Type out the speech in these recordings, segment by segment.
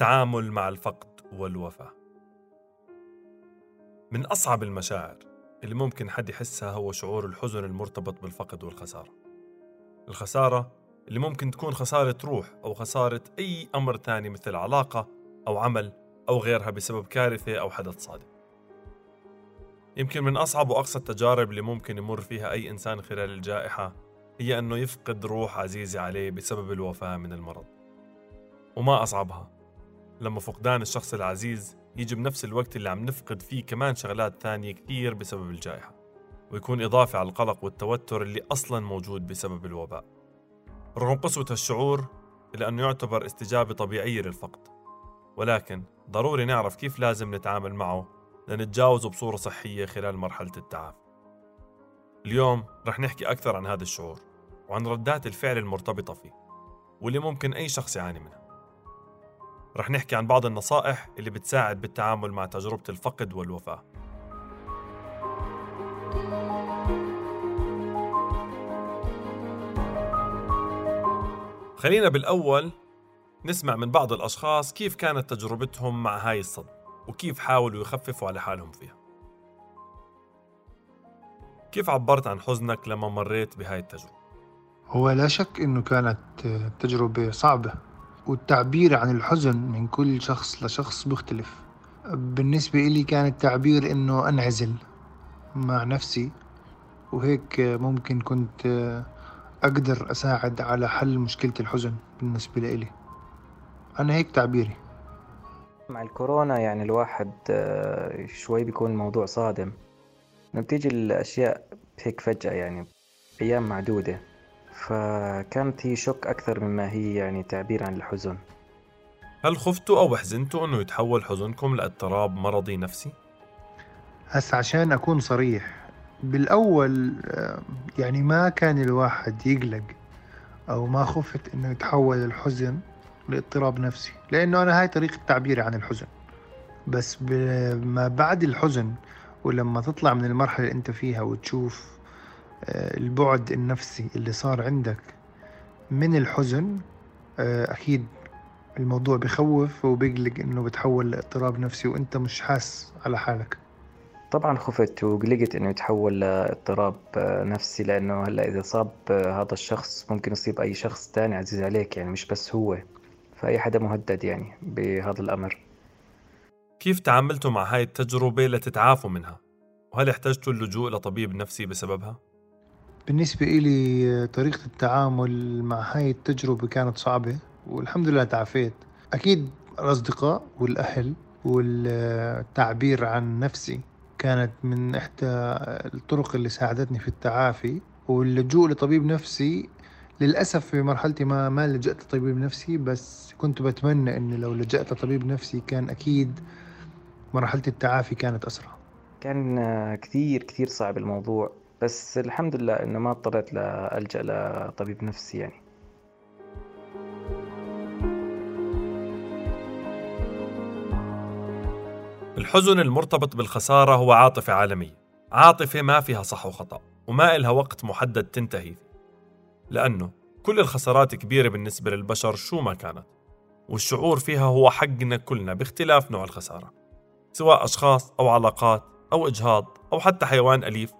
التعامل مع الفقد والوفاة. من أصعب المشاعر اللي ممكن حد يحسها هو شعور الحزن المرتبط بالفقد والخسارة. الخسارة اللي ممكن تكون خسارة روح أو خسارة أي أمر تاني مثل علاقة أو عمل أو غيرها بسبب كارثة أو حدث صادم. يمكن من أصعب وأقصى التجارب اللي ممكن يمر فيها أي إنسان خلال الجائحة هي أنه يفقد روح عزيزة عليه بسبب الوفاة من المرض. وما أصعبها لما فقدان الشخص العزيز يجي بنفس الوقت اللي عم نفقد فيه كمان شغلات تانية كثير بسبب الجائحة ويكون إضافة على القلق والتوتر اللي أصلا موجود بسبب الوباء. رغم قسوة الشعور إلا أنه يعتبر استجابة طبيعية للفقد ولكن ضروري نعرف كيف لازم نتعامل معه لنتجاوزه بصورة صحية خلال مرحلة التعافي. اليوم رح نحكي أكثر عن هذا الشعور وعن ردات الفعل المرتبطة فيه واللي ممكن أي شخص يعاني منها. رح نحكي عن بعض النصائح اللي بتساعد بالتعامل مع تجربة الفقد والوفاة. خلينا بالأول نسمع من بعض الأشخاص كيف كانت تجربتهم مع هاي الصدمة وكيف حاولوا يخففوا على حالهم فيها. كيف عبرت عن حزنك لما مريت بهاي التجربة؟ هو لا شك إنه كانت تجربة صعبة. والتعبير عن الحزن من كل شخص لشخص بيختلف بالنسبة إلي كان التعبير إنه أنعزل مع نفسي وهيك ممكن كنت أقدر أساعد على حل مشكلة الحزن بالنسبة لإلي. أنا هيك تعبيري. مع الكورونا يعني الواحد شوي بيكون الموضوع صادم. بتيجي الأشياء هيك فجأة يعني أيام معدودة. فكانت هي شوك أكثر مما هي يعني تعبير عن الحزن هل خفتوا أو حزنتوا أنه يتحول حزنكم لاضطراب مرضي نفسي؟ هسا عشان أكون صريح بالأول آه، يعني ما كان الواحد يقلق أو ما خفت إنه يتحول الحزن لاضطراب نفسي لأنه أنا هاي طريقة تعبيري عن الحزن بس ما بعد الحزن ولما تطلع من المرحلة اللي أنت فيها وتشوف البعد النفسي اللي صار عندك من الحزن آه، أكيد الموضوع بخوف وبيقلق إنه بتحول لاضطراب نفسي وأنت مش حاس على حالك طبعا خفت وقلقت إنه يتحول لاضطراب آه، نفسي لأنه هلأ إذا صاب هذا الشخص ممكن يصيب أي شخص تاني عزيز عليك يعني مش بس هو فأي حدا مهدد يعني بهذا الأمر كيف تعاملتوا مع هاي التجربة لتتعافوا منها؟ وهل احتجتوا اللجوء لطبيب نفسي بسببها؟ بالنسبة إلي طريقة التعامل مع هاي التجربة كانت صعبة والحمد لله تعافيت. أكيد الأصدقاء والأهل والتعبير عن نفسي كانت من إحدى الطرق اللي ساعدتني في التعافي واللجوء لطبيب نفسي للأسف في مرحلتي ما ما لجأت لطبيب نفسي بس كنت بتمنى إني لو لجأت لطبيب نفسي كان أكيد مرحلة التعافي كانت أسرع. كان كثير كثير صعب الموضوع. بس الحمد لله إنه ما اضطريت لألجأ لطبيب نفسي يعني. الحزن المرتبط بالخسارة هو عاطفة عالمية. عاطفة ما فيها صح وخطأ وما إلها وقت محدد تنتهي لأنه كل الخسارات كبيرة بالنسبة للبشر شو ما كانت والشعور فيها هو حقنا كلنا باختلاف نوع الخسارة. سواء أشخاص أو علاقات أو إجهاض أو حتى حيوان أليف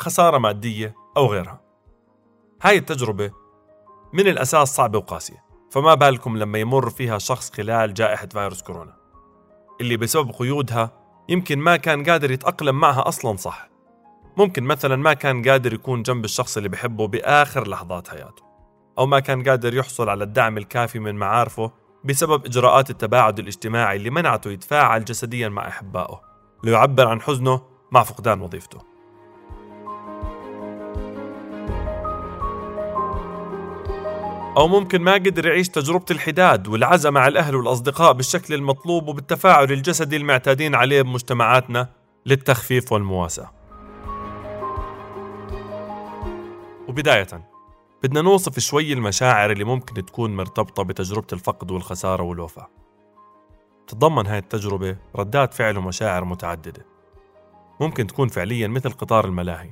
خسارة مادية أو غيرها. هاي التجربة من الأساس صعبة وقاسية فما بالكم لما يمر فيها شخص خلال جائحة فيروس كورونا اللي بسبب قيودها يمكن ما كان قادر يتأقلم معها أصلا صح. ممكن مثلا ما كان قادر يكون جنب الشخص اللي بحبه بآخر لحظات حياته أو ما كان قادر يحصل على الدعم الكافي من معارفه بسبب إجراءات التباعد الاجتماعي اللي منعته يتفاعل جسديا مع أحبائه ليعبر عن حزنه مع فقدان وظيفته. أو ممكن ما قدر يعيش تجربة الحداد والعزة مع الأهل والأصدقاء بالشكل المطلوب وبالتفاعل الجسدي المعتادين عليه بمجتمعاتنا للتخفيف والمواساة. وبداية بدنا نوصف شوي المشاعر اللي ممكن تكون مرتبطة بتجربة الفقد والخسارة والوفاة. تتضمن هاي التجربة ردات فعل ومشاعر متعددة. ممكن تكون فعليا مثل قطار الملاهي.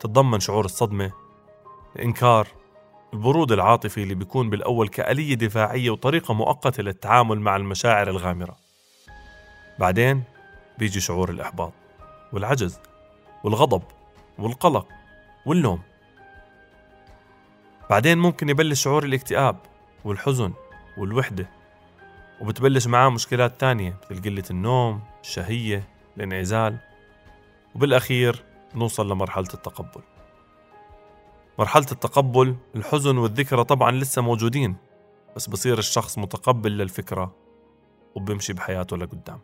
تتضمن شعور الصدمة الإنكار البرود العاطفي اللي بيكون بالأول كآلية دفاعية وطريقة مؤقتة للتعامل مع المشاعر الغامرة. بعدين بيجي شعور الإحباط والعجز والغضب والقلق واللوم بعدين ممكن يبلش شعور الاكتئاب والحزن والوحدة وبتبلش معاه مشكلات تانية مثل قلة النوم الشهية الانعزال وبالأخير نوصل لمرحلة التقبل. مرحلة التقبل الحزن والذكرى طبعا لسه موجودين بس بصير الشخص متقبل للفكرة وبمشي بحياته لقدام.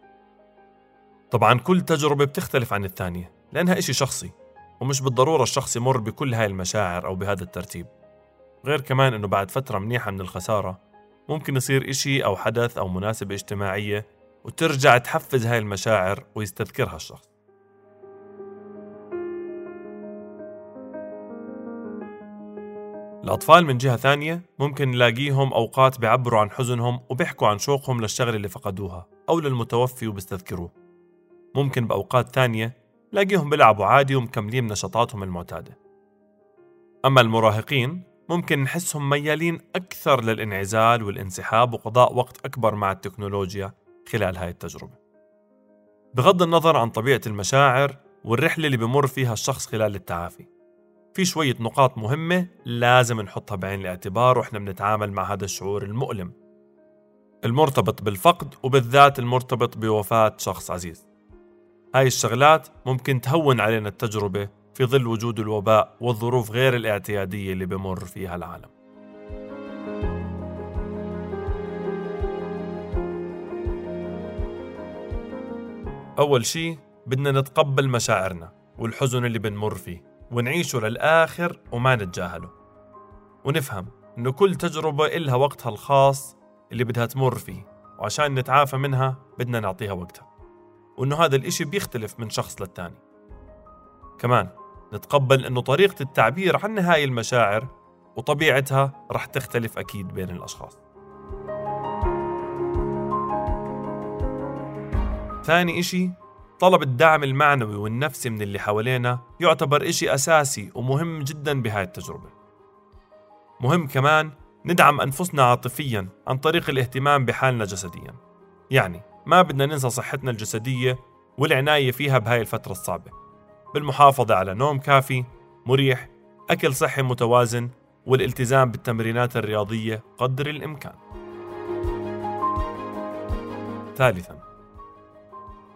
طبعا كل تجربة بتختلف عن الثانية لأنها إشي شخصي ومش بالضرورة الشخص يمر بكل هاي المشاعر أو بهذا الترتيب. غير كمان أنه بعد فترة منيحة من الخسارة ممكن يصير إشي أو حدث أو مناسبة اجتماعية وترجع تحفز هاي المشاعر ويستذكرها الشخص. الأطفال من جهة ثانية ممكن نلاقيهم أوقات بيعبروا عن حزنهم وبيحكوا عن شوقهم للشغلة اللي فقدوها أو للمتوفي وبيستذكروه. ممكن بأوقات ثانية نلاقيهم بيلعبوا عادي ومكملين نشاطاتهم المعتادة. أما المراهقين ممكن نحسهم ميالين أكثر للانعزال والانسحاب وقضاء وقت أكبر مع التكنولوجيا خلال هاي التجربة. بغض النظر عن طبيعة المشاعر والرحلة اللي بمر فيها الشخص خلال التعافي. في شوية نقاط مهمة لازم نحطها بعين الاعتبار وإحنا بنتعامل مع هذا الشعور المؤلم. المرتبط بالفقد وبالذات المرتبط بوفاة شخص عزيز. هاي الشغلات ممكن تهون علينا التجربة في ظل وجود الوباء والظروف غير الاعتيادية اللي بمر فيها العالم. أول شي بدنا نتقبل مشاعرنا والحزن اللي بنمر فيه. ونعيشه للآخر وما نتجاهله. ونفهم إنه كل تجربة إلها وقتها الخاص اللي بدها تمر فيه وعشان نتعافى منها بدنا نعطيها وقتها. وإنه هذا الإشي بيختلف من شخص للتاني. كمان نتقبل إنه طريقة التعبير عن هاي المشاعر وطبيعتها رح تختلف أكيد بين الأشخاص. ثاني إشي طلب الدعم المعنوي والنفسي من اللي حوالينا يعتبر إشي أساسي ومهم جدا بهاي التجربة. مهم كمان ندعم أنفسنا عاطفيا عن طريق الاهتمام بحالنا جسديا. يعني ما بدنا ننسى صحتنا الجسدية والعناية فيها بهاي الفترة الصعبة. بالمحافظة على نوم كافي مريح أكل صحي متوازن والالتزام بالتمرينات الرياضية قدر الإمكان. ثالثا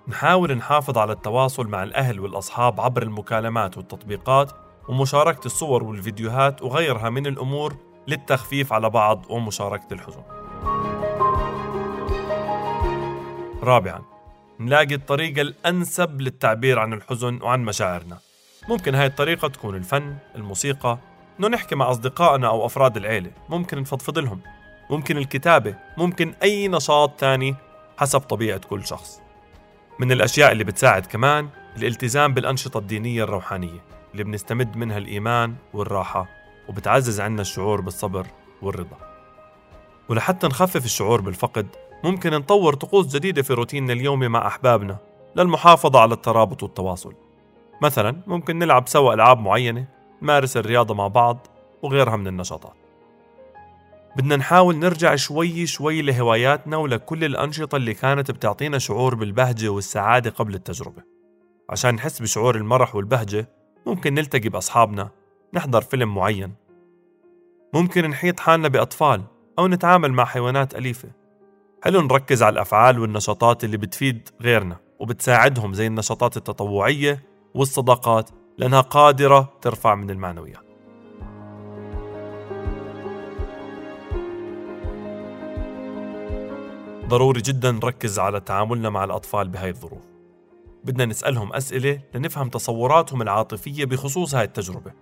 نحاول نحافظ على التواصل مع الأهل والأصحاب عبر المكالمات والتطبيقات ومشاركة الصور والفيديوهات وغيرها من الأمور للتخفيف على بعض ومشاركة الحزن. رابعاً نلاقي الطريقة الأنسب للتعبير عن الحزن وعن مشاعرنا. ممكن هاي الطريقة تكون الفن، الموسيقى، إنه نحكي مع أصدقائنا أو أفراد العيلة. ممكن نفضفض لهم. ممكن الكتابة. ممكن أي نشاط تاني حسب طبيعة كل شخص. من الأشياء اللي بتساعد كمان الالتزام بالأنشطة الدينية الروحانية اللي بنستمد منها الإيمان والراحة وبتعزز عنا الشعور بالصبر والرضا. ولحتى نخفف الشعور بالفقد ممكن نطور طقوس جديدة في روتيننا اليومي مع أحبابنا للمحافظة على الترابط والتواصل. مثلا ممكن نلعب سوا ألعاب معينة نمارس الرياضة مع بعض وغيرها من النشاطات. بدنا نحاول نرجع شوي شوي لهواياتنا ولكل الأنشطة اللي كانت بتعطينا شعور بالبهجة والسعادة قبل التجربة. عشان نحس بشعور المرح والبهجة ممكن نلتقي بأصحابنا نحضر فيلم معين. ممكن نحيط حالنا بأطفال أو نتعامل مع حيوانات أليفة. حلو نركز على الأفعال والنشاطات اللي بتفيد غيرنا وبتساعدهم زي النشاطات التطوعية والصداقات؟ لأنها قادرة ترفع من المعنويات. ضروري جدا نركز على تعاملنا مع الأطفال بهاي الظروف. بدنا نسألهم أسئلة لنفهم تصوراتهم العاطفية بخصوص هاي التجربة.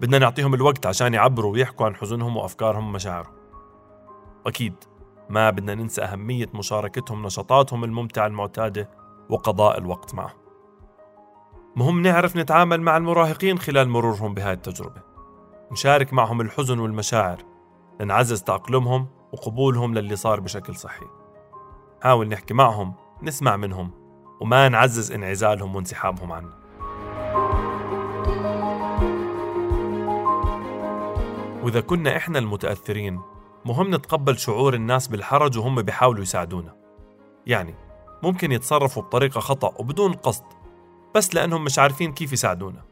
بدنا نعطيهم الوقت عشان يعبروا ويحكوا عن حزنهم وأفكارهم ومشاعرهم. أكيد ما بدنا ننسى أهمية مشاركتهم نشاطاتهم الممتعة المعتادة وقضاء الوقت معهم. مهم نعرف نتعامل مع المراهقين خلال مرورهم بهاي التجربة. نشارك معهم الحزن والمشاعر. لنعزز تأقلمهم وقبولهم للي صار بشكل صحي حاول نحكي معهم نسمع منهم وما نعزز انعزالهم وانسحابهم عنا وإذا كنا إحنا المتأثرين مهم نتقبل شعور الناس بالحرج وهم بيحاولوا يساعدونا. يعني ممكن يتصرفوا بطريقة خطأ وبدون قصد بس لأنهم مش عارفين كيف يساعدونا.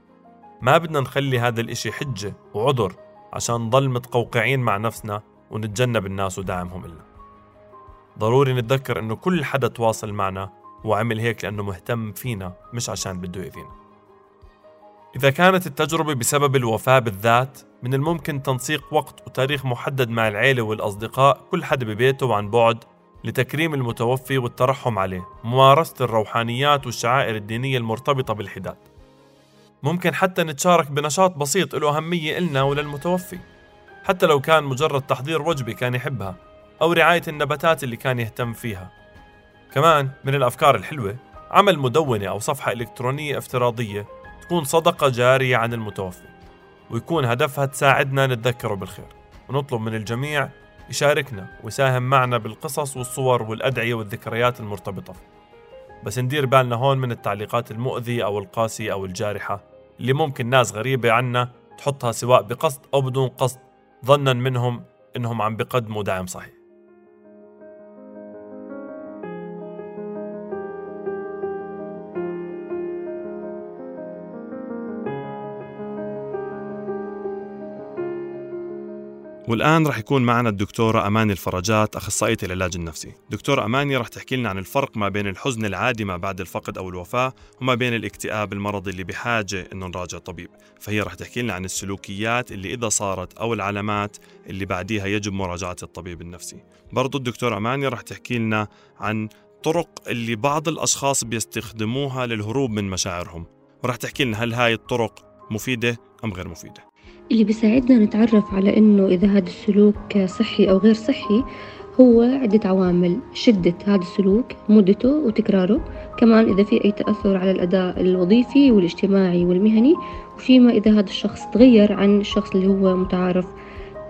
ما بدنا نخلي هذا الإشي حجة وعذر عشان نضل متقوقعين مع نفسنا ونتجنب الناس ودعمهم إلنا ضروري نتذكر إنه كل حدا تواصل معنا وعمل هيك لأنه مهتم فينا مش عشان بده يأذينا إذا كانت التجربة بسبب الوفاة بالذات من الممكن تنسيق وقت وتاريخ محدد مع العيلة والأصدقاء كل حدا ببيته وعن بعد لتكريم المتوفي والترحم عليه ممارسة الروحانيات والشعائر الدينية المرتبطة بالحداد. ممكن حتى نتشارك بنشاط بسيط له أهمية إلنا وللمتوفي. حتى لو كان مجرد تحضير وجبة كان يحبها أو رعاية النباتات اللي كان يهتم فيها. كمان من الأفكار الحلوة عمل مدونة أو صفحة إلكترونية افتراضية تكون صدقة جارية عن المتوفي ويكون هدفها تساعدنا نتذكره بالخير. ونطلب من الجميع يشاركنا ويساهم معنا بالقصص والصور والأدعية والذكريات المرتبطة. بس ندير بالنا هون من التعليقات المؤذية أو القاسية أو الجارحة اللي ممكن ناس غريبة عنا تحطها سواء بقصد أو بدون قصد. ظنا منهم إنهم عم بقدموا دعم صحيح. والآن رح يكون معنا الدكتورة أماني الفرجات أخصائية العلاج النفسي. دكتورة أماني رح تحكي لنا عن الفرق ما بين الحزن العادي ما بعد الفقد أو الوفاة وما بين الاكتئاب المرضي اللي بحاجة إنه نراجع طبيب. فهي رح تحكي لنا عن السلوكيات اللي إذا صارت أو العلامات اللي بعديها يجب مراجعة الطبيب النفسي. برضو الدكتورة أماني رح تحكي لنا عن طرق اللي بعض الأشخاص بيستخدموها للهروب من مشاعرهم. ورح تحكي لنا هل هاي الطرق مفيدة أم غير مفيدة. اللي بيساعدنا نتعرف على إنه إذا هذا السلوك صحي أو غير صحي هو عدة عوامل. شدة هذا السلوك مدته وتكراره. كمان إذا في أي تأثر على الأداء الوظيفي والاجتماعي والمهني وفيما إذا هذا الشخص تغير عن الشخص اللي هو متعارف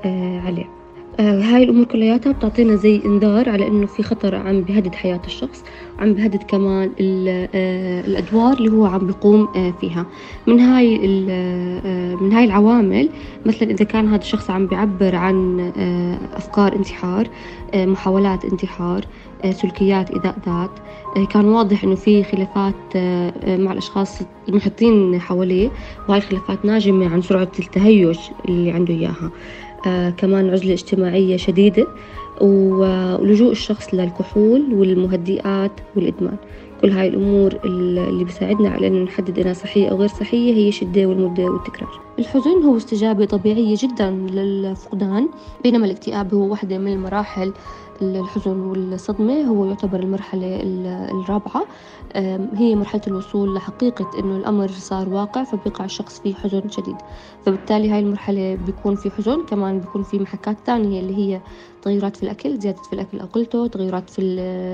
آه، عليه. هاي الأمور كلياتها بتعطينا زي إنذار على إنه في خطر عم بهدد حياة الشخص وعم بهدد كمان آه، الأدوار اللي هو عم بيقوم آه، فيها. من هاي من هاي العوامل مثلا إذا كان هذا الشخص عم بيعبر عن أفكار انتحار محاولات انتحار سلوكيات إيذاء ذات كان واضح إنه في خلافات مع الأشخاص المحيطين حواليه وهاي الخلافات ناجمة عن سرعة التهيج اللي عنده إياها. آه كمان عزلة اجتماعية شديدة ولجوء الشخص للكحول والمهدئات والإدمان. كل هاي الأمور اللي بيساعدنا على أن نحدد إنها صحية أو غير صحية هي الشدة والمدة والتكرار. الحزن هو استجابة طبيعية جدا للفقدان بينما الاكتئاب هو واحدة من المراحل الحزن والصدمة هو يعتبر المرحلة الرابعة. هي مرحلة الوصول لحقيقة إنه الأمر صار واقع فبيقع الشخص في حزن شديد. فبالتالي هاي المرحلة بيكون في حزن كمان بيكون في محكات ثانية اللي هي تغيرات في الأكل زيادة في الأكل أو قلته تغيرات في,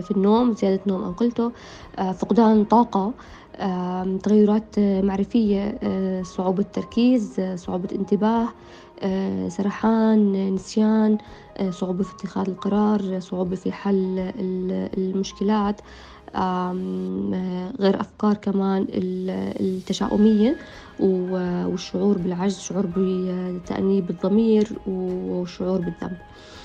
في النوم زيادة نوم أو قلته آه، فقدان طاقة تغيرات معرفية آه، صعوبة تركيز آه، صعوبة انتباه سرحان نسيان صعوبة في اتخاذ القرار صعوبة في حل المشكلات غير أفكار كمان التشاؤمية والشعور بالعجز شعور بتأنيب الضمير وشعور بالذنب. آه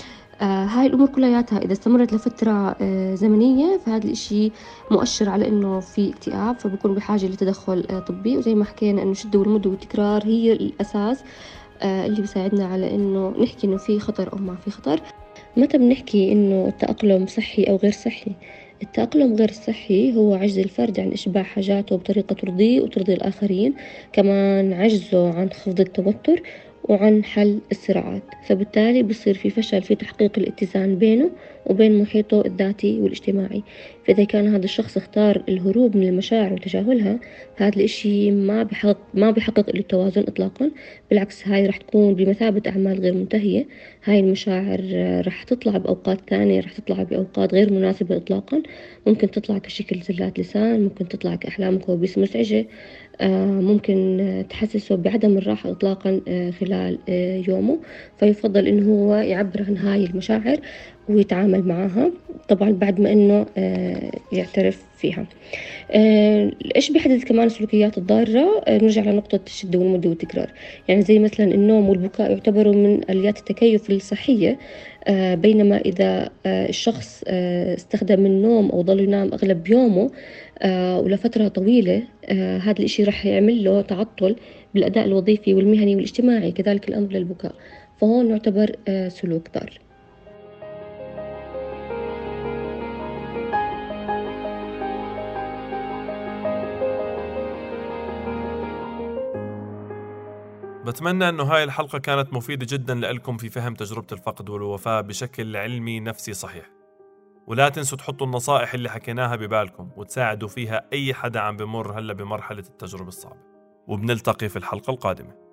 هاي الأمور كلياتها إذا استمرت لفترة آه زمنية فهذا الإشي مؤشر على إنه في اكتئاب فبكون بحاجة لتدخل آه طبي. وزي ما حكينا إنه الشدة والمدة والتكرار هي الأساس آه اللي بيساعدنا على إنه نحكي إنه في خطر أو ما في خطر. متى بنحكي إنه التأقلم صحي أو غير صحي؟ التأقلم غير الصحي هو عجز الفرد عن إشباع حاجاته بطريقة ترضيه وترضي الآخرين. كمان عجزه عن خفض التوتر وعن حل الصراعات. فبالتالي بصير في فشل في تحقيق الاتزان بينه وبين محيطه الذاتي والاجتماعي. فإذا كان هذا الشخص اختار الهروب من المشاعر وتجاهلها فهذا الإشي ما بحقق ما بحقق التوازن إطلاقا. بالعكس هاي رح تكون بمثابة أعمال غير منتهية. هاي المشاعر رح تطلع بأوقات ثانية رح تطلع بأوقات غير مناسبة إطلاقا. ممكن تطلع كشكل زلات لسان ممكن تطلع كأحلام كوابيس مزعجة. آه، ممكن تحسسه بعدم الراحة إطلاقا آه، خلال آه، يومه. فيفضل إنه هو يعبر عن هاي المشاعر. ويتعامل معها طبعا بعد ما إنه يعترف فيها. آه، إيش بيحدد كمان السلوكيات الضارة؟ آه، نرجع لنقطة الشدة والمدة والتكرار. يعني زي مثلا النوم والبكاء يعتبروا من آليات التكيف الصحية آه، بينما إذا الشخص استخدم النوم أو ضل ينام أغلب يومه ولفترة طويلة هذا الإشي رح يعمل له تعطل بالأداء الوظيفي والمهني والاجتماعي كذلك الأمر للبكاء. فهون يعتبر سلوك ضار. بتمنى إنه هاي الحلقة كانت مفيدة جدا لكم في فهم تجربة الفقد والوفاة بشكل علمي نفسي صحيح. ولا تنسوا تحطوا النصائح اللي حكيناها ببالكم وتساعدوا فيها أي حدا عم بمر هلأ بمرحلة التجربة الصعبة. وبنلتقي في الحلقة القادمة.